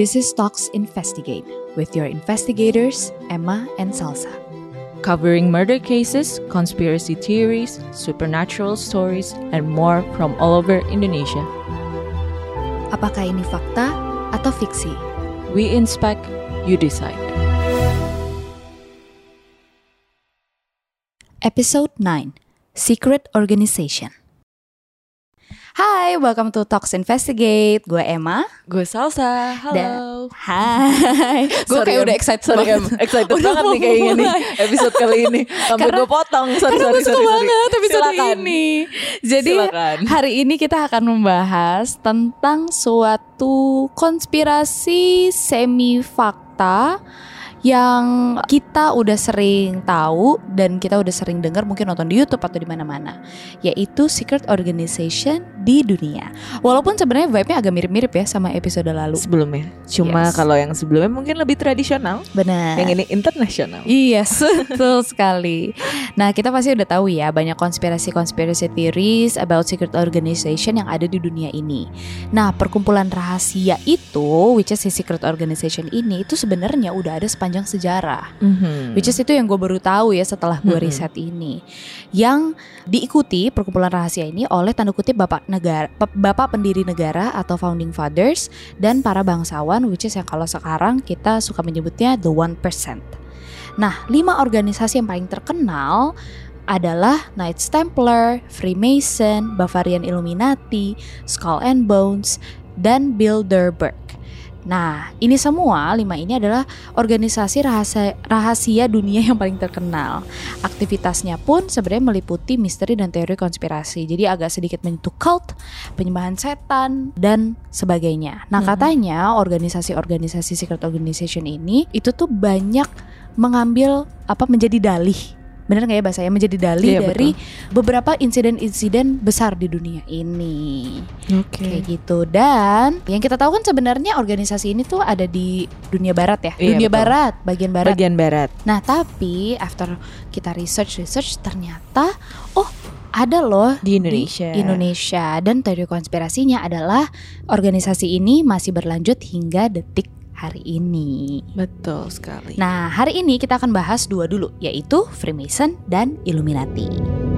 This is Talks Investigate with your investigators, Emma and Salsa. covering murder cases, conspiracy theories, supernatural stories, and more from all over Indonesia. Apakah ini fakta atau fiksi? We inspect, you decide. Episode 9 Secret Organization Hai, welcome to Talks Investigate. Gue Emma. Gue Salsa, halo. Dan- Hai. Gue kayak udah excited sorry, banget. Excited Udah banget nih kayaknya nih episode kali ini. Sampai gue potong, sorry, Karena sorry, gue suka sorry, sorry. banget episode Silakan. ini. Jadi Silakan. hari ini kita akan membahas tentang suatu konspirasi semi fakta yang kita udah sering tahu dan kita udah sering dengar mungkin nonton di YouTube atau di mana-mana yaitu secret organization di dunia. Walaupun sebenarnya vibe-nya agak mirip-mirip ya sama episode lalu. Sebelumnya, cuma Yes. kalau yang sebelumnya mungkin lebih tradisional, Benar. yang ini internasional. Iya, betul sekali. Nah, kita pasti udah tahu ya banyak konspirasi-konspirasi theories about secret organization yang ada di dunia ini. Nah, perkumpulan rahasia itu, which is secret organization ini, itu sebenarnya udah ada sepanjang sejarah. Mhm. Which is itu yang gue baru tahu ya setelah gue Mm-mm. riset ini. Yang diikuti perkumpulan rahasia ini oleh tanda kutip bapak negara, bapak pendiri negara atau founding fathers dan para bangsawan, which is yang kalau sekarang kita suka menyebutnya the one percent. Nah, lima organisasi yang paling terkenal adalah Knights Templar, Freemason, Bavarian Illuminati, Skull and Bones, dan Bilderberg. Nah, ini semua lima ini adalah organisasi rahasia, rahasia dunia yang paling terkenal. Aktivitasnya pun sebenarnya meliputi misteri dan teori konspirasi. Jadi agak sedikit menyentuh cult, penyembahan setan dan sebagainya. Nah, Mhm. katanya organisasi-organisasi secret organization ini itu tuh banyak mengambil apa menjadi dalih. Bener nggak ya bahasanya menjadi dalih Iya, dari beberapa insiden-insiden besar di dunia ini Oke. kayak gitu dan yang kita tahu kan sebenarnya organisasi ini tuh ada di dunia barat ya Iya, dunia betul. barat bagian barat Bagian barat. nah tapi after kita research research ternyata oh ada loh Di Indonesia. di Indonesia dan teori konspirasinya adalah organisasi ini masih berlanjut hingga detik hari ini. Betul sekali. Nah, hari ini kita akan bahas dua dulu, yaitu Freemason dan Illuminati.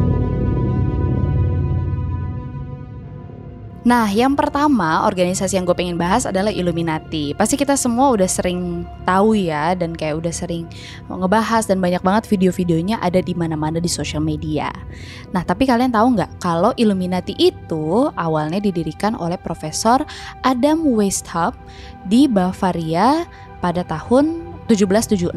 Nah, yang pertama organisasi yang gue pengen bahas adalah Illuminati. Pasti kita semua udah sering tahu ya dan kayak udah sering ngebahas dan banyak banget video-videonya ada di mana-mana di sosial media. Nah, tapi kalian tahu nggak kalau Illuminati itu awalnya didirikan oleh Profesor Adam Weishaupt di Bavaria pada tahun 1776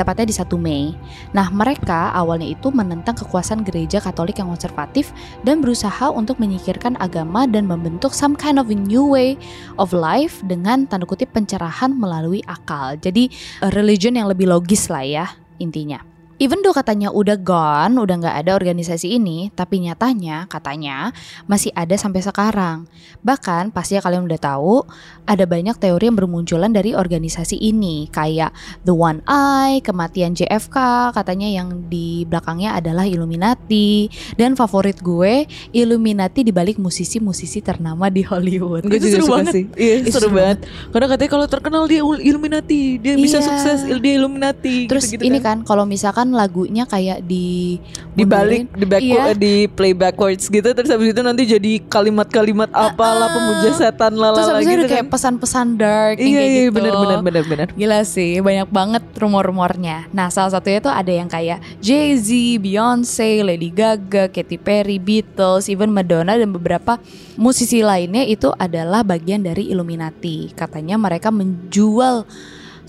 tepatnya di 1 Mei. Nah, mereka awalnya itu menentang kekuasaan gereja Katolik yang konservatif dan berusaha untuk menyingkirkan agama dan membentuk some kind of a new way of life dengan tanda kutip pencerahan melalui akal. Jadi, religion yang lebih logis lah ya intinya. Even though katanya udah gone, udah nggak ada organisasi ini, tapi nyatanya katanya masih ada sampai sekarang. Bahkan pasti kalian udah tahu ada banyak teori yang bermunculan dari organisasi ini kayak The One Eye, kematian JFK, katanya yang di belakangnya adalah Illuminati dan favorit gue Illuminati dibalik musisi-musisi ternama di Hollywood. Gue Itu juga seru suka banget. sih. Iya, seru seru banget. Karena katanya kalau terkenal dia Illuminati, dia bisa Iya. sukses dia Illuminati. Terus gitu-gitu ini kan. kan kalau misalkan lagunya kayak di dibalik di back Iya. di play backwards gitu terus habis itu nanti jadi kalimat-kalimat apalah Ah. pemuja setan Terus habis itu gitu ada kayak kan. pesan-pesan dark yang Iya kayak iya gitu. benar benar benar benar. Gila sih, banyak banget rumor-rumornya. Nah, salah satunya tuh ada yang kayak Jay-Z, Beyonce, Lady Gaga, Katy Perry, Beatles, even Madonna dan beberapa musisi lainnya itu adalah bagian dari Illuminati. Katanya mereka menjual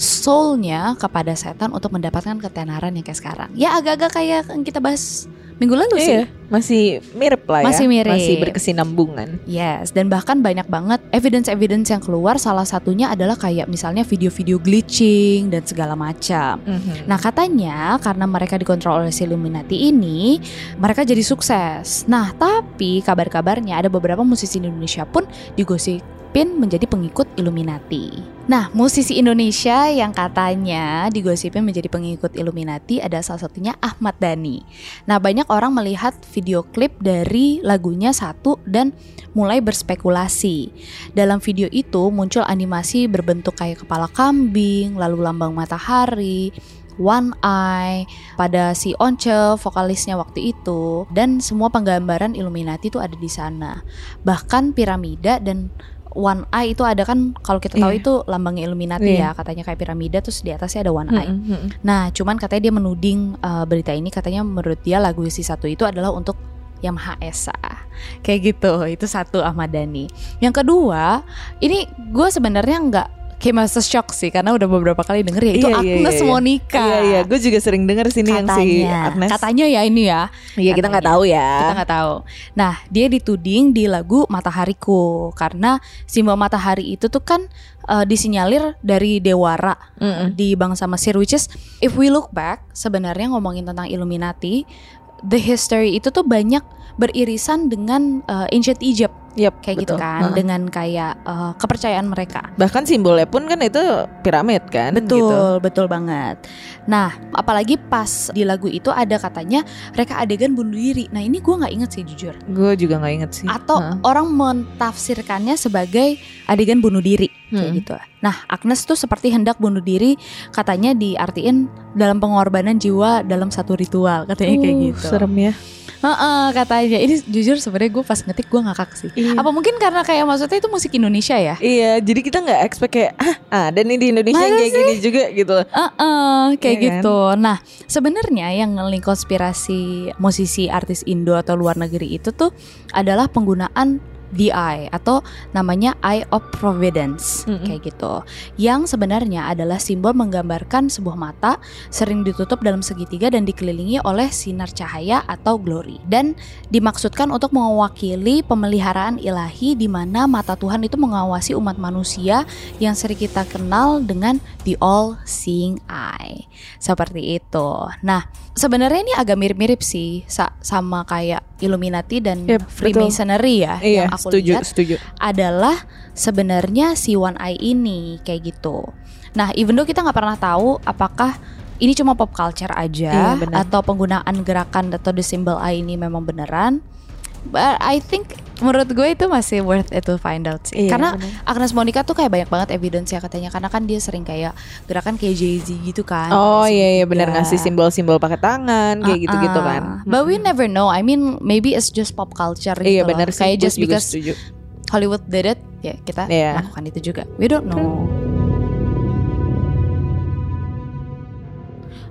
soulnya kepada setan untuk mendapatkan ketenaran yang kayak sekarang. Ya agak-agak kayak yang kita bahas minggu lalu sih. Iya, masih mirip lah ya. Masih mirip. Masih berkesinambungan. Yes, dan bahkan banyak banget evidence-evidence yang keluar. Salah satunya adalah kayak misalnya video-video glitching dan segala macam. Nah katanya karena mereka dikontrol oleh si Illuminati ini Mereka jadi sukses Nah tapi kabar-kabarnya ada beberapa musisi di Indonesia pun digosip digosipin menjadi pengikut Illuminati. Nah, musisi Indonesia yang katanya digosipin menjadi pengikut Illuminati ada salah satunya Ahmad Dhani. Nah, banyak orang melihat video klip dari lagunya satu dan mulai berspekulasi. Dalam video itu muncul animasi berbentuk kayak kepala kambing, lalu lambang matahari, One Eye, pada si Once vokalisnya waktu itu dan semua penggambaran Illuminati itu ada di sana. Bahkan piramida dan One Eye itu ada kan kalau kita tahu Iya. itu lambangnya Illuminati Iya. ya katanya kayak piramida terus di atasnya ada One Eye. Mm-mm. Nah, cuman katanya dia menuding uh, berita ini katanya menurut dia lagu si satu itu adalah untuk yang Maha Esa kayak gitu itu satu Ahmad Dhani yang kedua ini gue sebenarnya nggak kayak masa shock sih karena udah beberapa kali denger ya itu Iya, Agnes iya, iya. Monica Iya iya, gue juga sering denger sini yang si Agnes. katanya ya ini ya Iya kita nggak tahu ya. kita nggak tahu. Nah, dia dituding di lagu Matahariku karena simbol matahari itu tuh kan uh, disinyalir dari Dewara Mm-mm. di bangsa Mesir which is if we look back sebenarnya ngomongin tentang Illuminati the history itu tuh banyak beririsan dengan uh, ancient Egypt Yap, kayak gitu betul. kan Heeh. dengan kayak uh, kepercayaan mereka. Bahkan simbolnya pun kan itu piramid kan. Betul, Gitu. betul banget. Nah, apalagi pas di lagu itu ada katanya mereka adegan bunuh diri. Nah, ini gua nggak inget sih jujur. Gue juga nggak inget sih. Atau Heeh. orang mentafsirkannya sebagai adegan bunuh diri kayak Hmm. gitu. Nah, Agnes tuh seperti hendak bunuh diri, katanya diartiin dalam pengorbanan jiwa dalam satu ritual, katanya kayak Uh, gitu. Serem ya. Heeh, katanya. Ini jujur sebenarnya gue pas ngetik gue ngakak sih. Iya. Apa mungkin karena kayak maksudnya itu musik Indonesia ya? Iya, jadi kita nggak expect kayak ah ada nih di Indonesia yang Masa kayak gini juga gitu. Heeh, kayak Iya kan? gitu. Nah, sebenarnya yang ngeling konspirasi musisi artis Indo atau luar negeri itu tuh adalah penggunaan the eye atau namanya eye of providence Mm-mm. kayak gitu. Yang sebenarnya adalah simbol menggambarkan sebuah mata sering ditutup dalam segitiga dan dikelilingi oleh sinar cahaya atau glory. Dan dimaksudkan untuk mewakili pemeliharaan ilahi di mana mata Tuhan itu mengawasi umat manusia yang sering kita kenal dengan the all seeing eye. Seperti itu. Nah, sebenarnya ini agak mirip-mirip sih sa- sama kayak Illuminati dan Yep, Freemasonry ya Iya, yang aku setuju, lihat setuju. adalah sebenarnya si One Eye ini kayak gitu. Nah, even though kita nggak pernah tahu apakah ini cuma pop culture aja Iya, atau penggunaan gerakan atau the symbol eye ini memang beneran. But I think menurut gue itu masih worth it to find out sih. Iya, Karena benar. Agnes Monica tuh kayak banyak banget evidence ya katanya karena kan dia sering kayak gerakan kayak Jay-Z gitu kan. Oh iya iya benar ngasih simbol-simbol pakai tangan kayak gitu-gitu Uh-uh. kan. But we never know. I mean maybe it's just pop culture gitu Iya benar. Kayak just because setuju. Hollywood did it, ya kita Iya. lakukan itu juga. We don't know.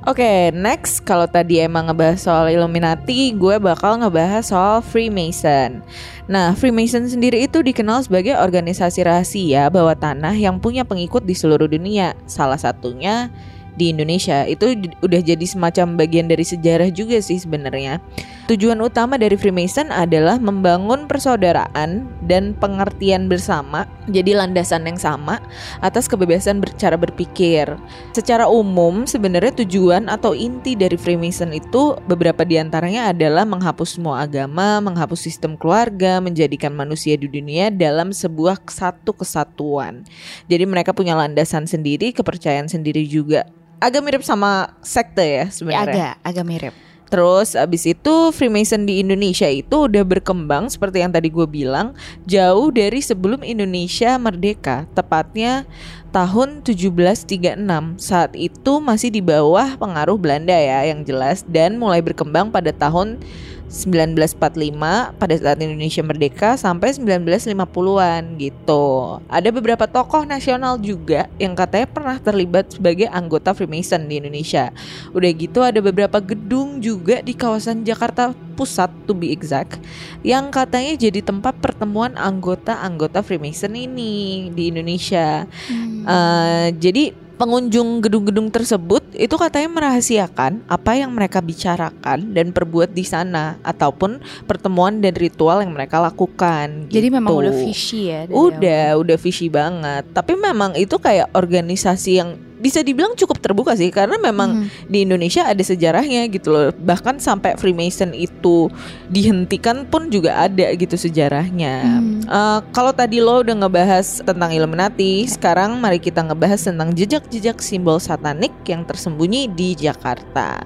Oke, next kalau tadi emang ngebahas soal Illuminati, gue bakal ngebahas soal Freemason. Nah, Freemason sendiri itu dikenal sebagai organisasi rahasia bawah tanah yang punya pengikut di seluruh dunia. Salah satunya di Indonesia. Itu udah jadi semacam bagian dari sejarah juga sih sebenarnya. Tujuan utama dari Freemason adalah membangun persaudaraan dan pengertian bersama, jadi landasan yang sama atas kebebasan bercara berpikir. Secara umum sebenarnya tujuan atau inti dari Freemason itu beberapa di antaranya adalah menghapus semua agama, menghapus sistem keluarga, menjadikan manusia di dunia dalam sebuah satu kesatuan. Jadi mereka punya landasan sendiri, kepercayaan sendiri juga. Agak mirip sama sekte ya Ya, sebenarnya. agak agak mirip. Terus abis itu Freemason di Indonesia itu udah berkembang seperti yang tadi gue bilang jauh dari sebelum Indonesia merdeka, tepatnya tahun 1736. Saat itu masih di bawah pengaruh Belanda ya yang jelas dan mulai berkembang pada tahun 1945 pada saat Indonesia merdeka sampai 1950-an gitu. Ada beberapa tokoh nasional juga yang katanya pernah terlibat sebagai anggota Freemason di Indonesia. Udah gitu ada beberapa gedung juga di kawasan Jakarta Pusat to be exact yang katanya jadi tempat pertemuan anggota-anggota Freemason ini di Indonesia. Hmm. Eh, jadi pengunjung gedung-gedung tersebut itu katanya merahasiakan apa yang mereka bicarakan dan perbuat di sana ataupun pertemuan dan ritual yang mereka lakukan. Jadi memang gitu. udah fishy ya. Udah, udah fishy banget. Tapi memang itu kayak organisasi yang bisa dibilang cukup terbuka sih karena memang Hmm. di Indonesia ada sejarahnya gitu loh. Bahkan sampai Freemason itu dihentikan pun juga ada gitu sejarahnya. Hmm. Eh, kalau tadi lo udah ngebahas tentang Illuminati, sekarang mari kita ngebahas tentang jejak-jejak simbol satanik yang tersembunyi di Jakarta.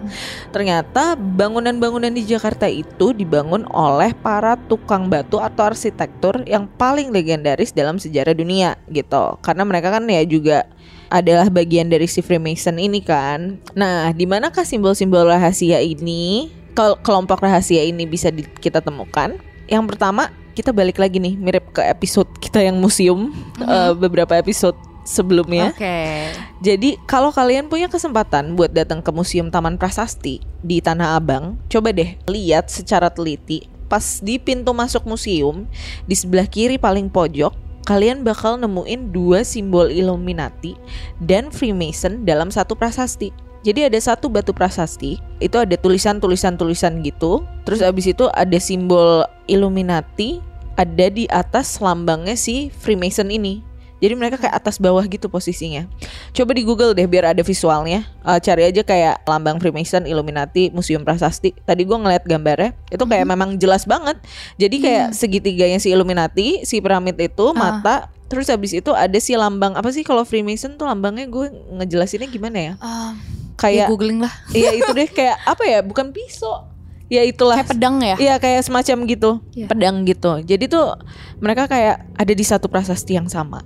Ternyata bangunan-bangunan di Jakarta itu dibangun oleh para tukang batu atau arsitektur yang paling legendaris dalam sejarah dunia gitu. Karena mereka kan ya juga adalah bagian dari si Freemason ini kan. Nah, di manakah simbol-simbol rahasia ini? Kel- kelompok rahasia ini bisa di- kita temukan. Yang pertama, kita balik lagi nih mirip ke episode kita yang museum eh, beberapa episode sebelumnya. Oke. Jadi kalau kalian punya kesempatan buat datang ke Museum Taman Prasasti di Tanah Abang, coba deh lihat secara teliti. Pas di pintu masuk museum, di sebelah kiri paling pojok, kalian bakal nemuin dua simbol Illuminati dan Freemason dalam satu prasasti. Jadi ada satu batu prasasti, itu ada tulisan-tulisan-tulisan gitu. Terus abis itu ada simbol Illuminati, ada di atas lambangnya si Freemason ini. Jadi mereka kayak atas bawah gitu posisinya. Coba di Google deh biar ada visualnya. Eh, cari aja kayak lambang Freemason, Illuminati, Museum Prasasti. Tadi gua ngeliat gambarnya, itu kayak memang jelas banget. Jadi kayak segitiganya si Illuminati, si piramid itu mata. Terus habis itu ada si lambang apa sih kalau Freemason tuh lambangnya gue ngejelasinnya gimana ya? Ah, Kayak ya googling lah. Iya itu deh kayak apa ya? Bukan pisau. Ya itulah. Kayak pedang ya? Iya kayak semacam gitu, Iya. pedang gitu. Jadi tuh mereka kayak ada di satu prasasti yang sama.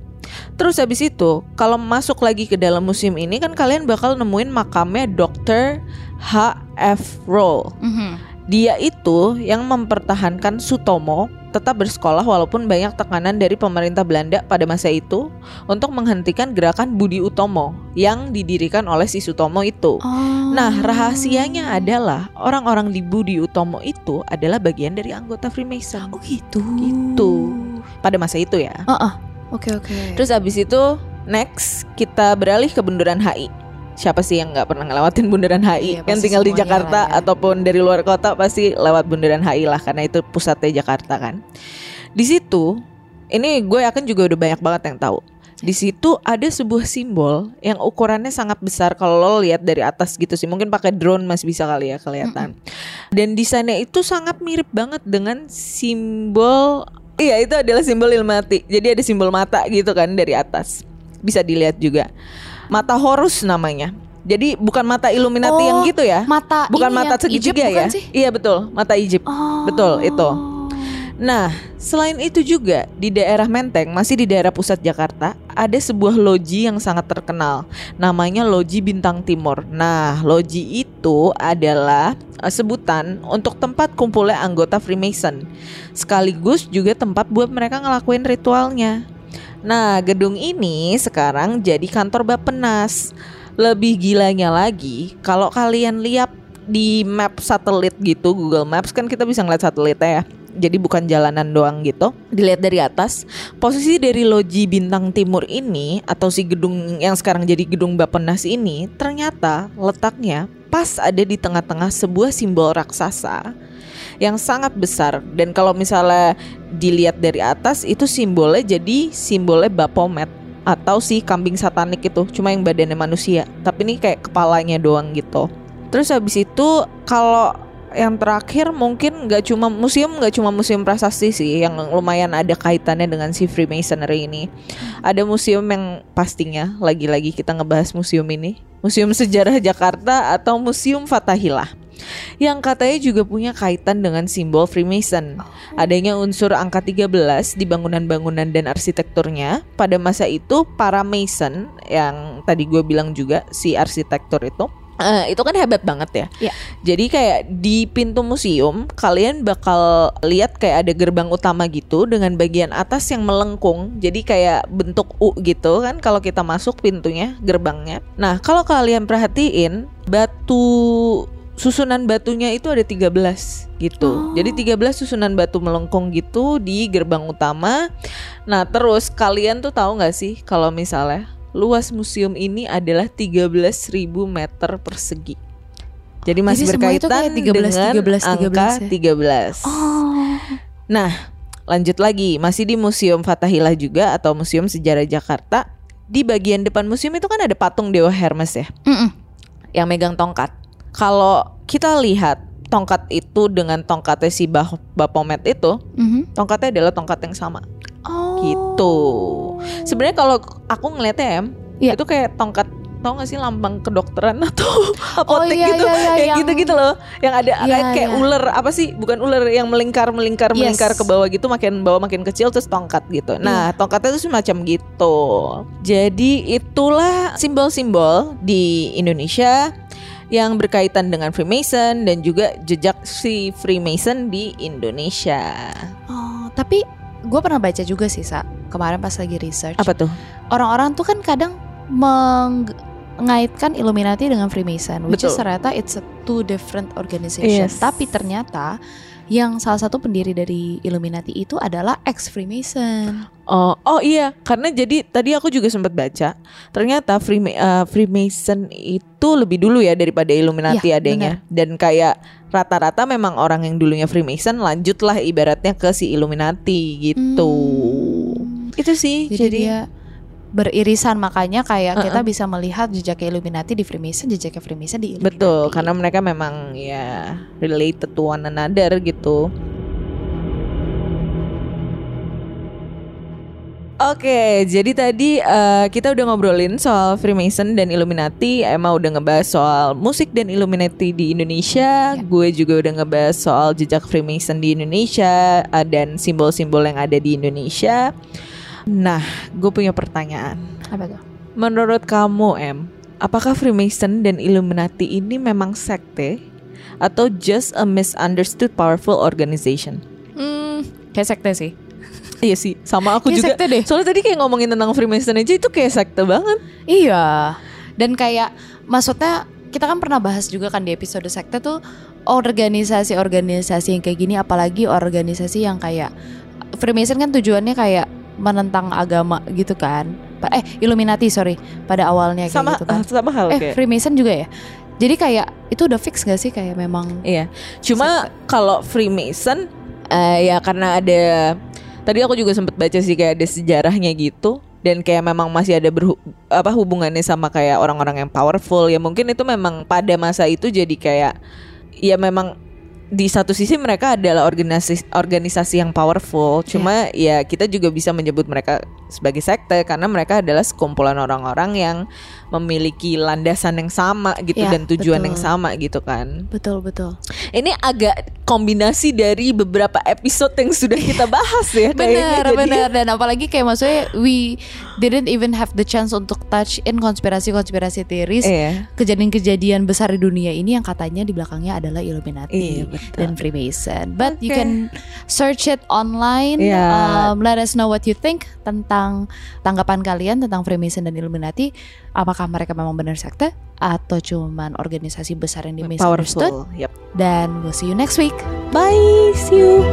Terus habis itu, kalau masuk lagi ke dalam museum ini kan kalian bakal nemuin makamnya Dr. H.F. Roll. Mhm. Dia itu yang mempertahankan Sutomo tetap bersekolah walaupun banyak tekanan dari pemerintah Belanda pada masa itu untuk menghentikan gerakan Budi Utomo yang didirikan oleh si Sutomo itu. Oh. Nah, rahasianya adalah orang-orang di Budi Utomo itu adalah bagian dari anggota Freemason Oh gitu. Gitu. pada masa itu ya. Ah, ah. Oke oke. Terus abis itu next kita beralih ke Bundaran HI. Siapa sih yang nggak pernah ngelewatin Bundaran HI? Iya, yang pasti tinggal di Jakarta ya. ataupun dari luar kota pasti lewat Bundaran HI lah karena itu pusatnya Jakarta kan. Di situ ini gue yakin juga udah banyak banget yang tahu. Di situ ada sebuah simbol yang ukurannya sangat besar kalau lo lihat dari atas gitu sih. Mungkin pakai drone masih bisa kali ya kelihatan. Dan desainnya itu sangat mirip banget dengan simbol Iya itu adalah simbol Illuminati. Jadi ada simbol mata gitu kan dari atas. Bisa dilihat juga. Mata Horus namanya. Jadi bukan mata Illuminati Oh, yang gitu ya. Mata bukan mata segitiga ya. sih? Iya betul, mata Egypt. Oh. Betul itu. Nah, selain itu juga di daerah Menteng, masih di daerah pusat Jakarta, ada sebuah loji yang sangat terkenal. Namanya Loji Bintang Timur. Nah, loji itu adalah eh, sebutan untuk tempat kumpulnya anggota Freemason. Sekaligus juga tempat buat mereka ngelakuin ritualnya. Nah, gedung ini sekarang jadi kantor Bappenas. Lebih gilanya lagi, kalau kalian lihat di map satelit gitu, Google Maps kan kita bisa ngeliat satelitnya ya. Jadi bukan jalanan doang gitu. Dilihat dari atas, posisi dari loji Bintang Timur ini atau si gedung yang sekarang jadi gedung Bappenas ini ternyata letaknya pas ada di tengah-tengah sebuah simbol raksasa yang sangat besar dan kalau misalnya dilihat dari atas itu simbolnya jadi simbolnya Baphomet atau si kambing satanik itu cuma yang badannya manusia tapi ini kayak kepalanya doang gitu terus habis itu kalau yang terakhir mungkin nggak cuma museum nggak cuma museum prasasti sih yang lumayan ada kaitannya dengan si Freemasonry ini ada museum yang pastinya lagi-lagi kita ngebahas museum ini museum sejarah Jakarta atau museum Fatahillah yang katanya juga punya kaitan dengan simbol Freemason. Adanya unsur angka 13 di bangunan-bangunan dan arsitekturnya. Pada masa itu para Mason yang tadi gue bilang juga si arsitektur itu eh, itu kan hebat banget ya. Iya. Jadi kayak di pintu museum kalian bakal lihat kayak ada gerbang utama gitu dengan bagian atas yang melengkung. Jadi kayak bentuk U gitu kan kalau kita masuk pintunya gerbangnya. Nah, kalau kalian perhatiin batu susunan batunya itu ada 13 gitu. Oh. Jadi 13 susunan batu melengkung gitu di gerbang utama. Nah, terus kalian tuh tahu nggak sih kalau misalnya luas museum ini adalah 13.000 meter persegi. Jadi masih Jadi berkaitan kayak 13, dengan 13, angka 13. 13 Oh. Nah, lanjut lagi, masih di Museum Fatahillah juga atau Museum Sejarah Jakarta. di bagian depan museum itu kan ada patung dewa Hermes ya, Mm-mm. yang megang tongkat. Kalau kita lihat tongkat itu dengan tongkatnya si bah Baphomet itu, Mhm. tongkatnya adalah tongkat yang sama. Oh. Gitu. Sebenarnya kalau aku ngeliatnya em, Iya. itu kayak tongkat tau gak sih lambang kedokteran atau apotek iya, gitu iya, iya, kayak yang- gitu-gitu loh yang ada Iya, kayak iya. ular apa sih bukan ular yang melingkar melingkar Yes. melingkar ke bawah gitu makin bawah makin kecil terus tongkat gitu nah tongkatnya itu semacam gitu jadi itulah simbol-simbol di Indonesia yang berkaitan dengan Freemason dan juga jejak si Freemason di Indonesia Oh, tapi gue pernah baca juga sih sa kemarin pas lagi research. apa tuh Orang-orang tuh kan kadang mengaitkan Illuminati dengan Freemason, which is Betul. ternyata it's a two different organization. Yes. Tapi ternyata yang salah satu pendiri dari Illuminati itu adalah ex Freemason. Oh, oh iya, karena jadi tadi aku juga sempat baca, ternyata Freema- eh, Freemason itu lebih dulu ya daripada Illuminati Iya, adanya, dan kayak rata-rata memang orang yang dulunya Freemason lanjutlah ibaratnya ke si Illuminati gitu. Hmm. Itu sih, Jadi, jadi, dia beririsan makanya kayak Uh-uh. kita bisa melihat jejak Illuminati di Freemason, jejaknya Freemason di Illuminati. betul, karena mereka memang ya related to one another gitu. Oke, jadi tadi eh, kita udah ngobrolin soal Freemason dan Illuminati. Emma udah ngebahas soal musik dan Illuminati di Indonesia. Ya. Gue juga udah ngebahas soal jejak Freemason di Indonesia eh, dan simbol-simbol yang ada di Indonesia. Nah, gue punya pertanyaan. apa tuh? Menurut kamu, Em, apakah Freemason dan Illuminati ini memang sekte atau just a misunderstood powerful organization? Hmm, kayak sekte sih. Iya sih, sama aku Kayak juga. sekte deh. Soalnya tadi kayak ngomongin tentang Freemason aja itu kayak sekte banget. Iya. Dan kayak maksudnya kita kan pernah bahas juga kan di episode sekte tuh organisasi-organisasi yang kayak gini apalagi organisasi yang kayak Freemason kan tujuannya kayak menentang agama gitu kan. Eh Illuminati sorry pada awalnya kayak sama gitu kan. sama hal Eh kayak. Freemason juga ya. Jadi kayak itu udah fix gak sih kayak memang Iya. Cuma kalau Freemason eh, ya karena ada tadi aku juga sempat baca sih kayak ada sejarahnya gitu. Dan kayak memang masih ada berhu, apa hubungannya sama kayak orang-orang yang powerful. Ya mungkin itu memang pada masa itu jadi kayak ya memang di satu sisi mereka adalah organisasi organisasi yang powerful. Cuma ya kita juga bisa menyebut mereka sebagai sekte karena mereka adalah sekumpulan orang-orang yang memiliki landasan yang sama gitu Ya, dan tujuan betul. yang sama gitu kan betul betul. ini agak kombinasi dari beberapa episode yang sudah kita bahas ya. Benar, Jadi- benar dan apalagi kayak maksudnya we didn't even have the chance untuk touch in konspirasi-konspirasi teoris Iya. kejadian-kejadian besar di dunia ini yang katanya di belakangnya adalah Illuminati Iya, betul. dan Freemason. But you Oke. can search it online. Iya. Um, let us know what you think tentang tanggapan kalian tentang Freemason dan Illuminati. Apakah mereka memang benar sekte atau cuman organisasi besar yang di? Powerful. Yep. Dan we'll see you next week. Bye. See you.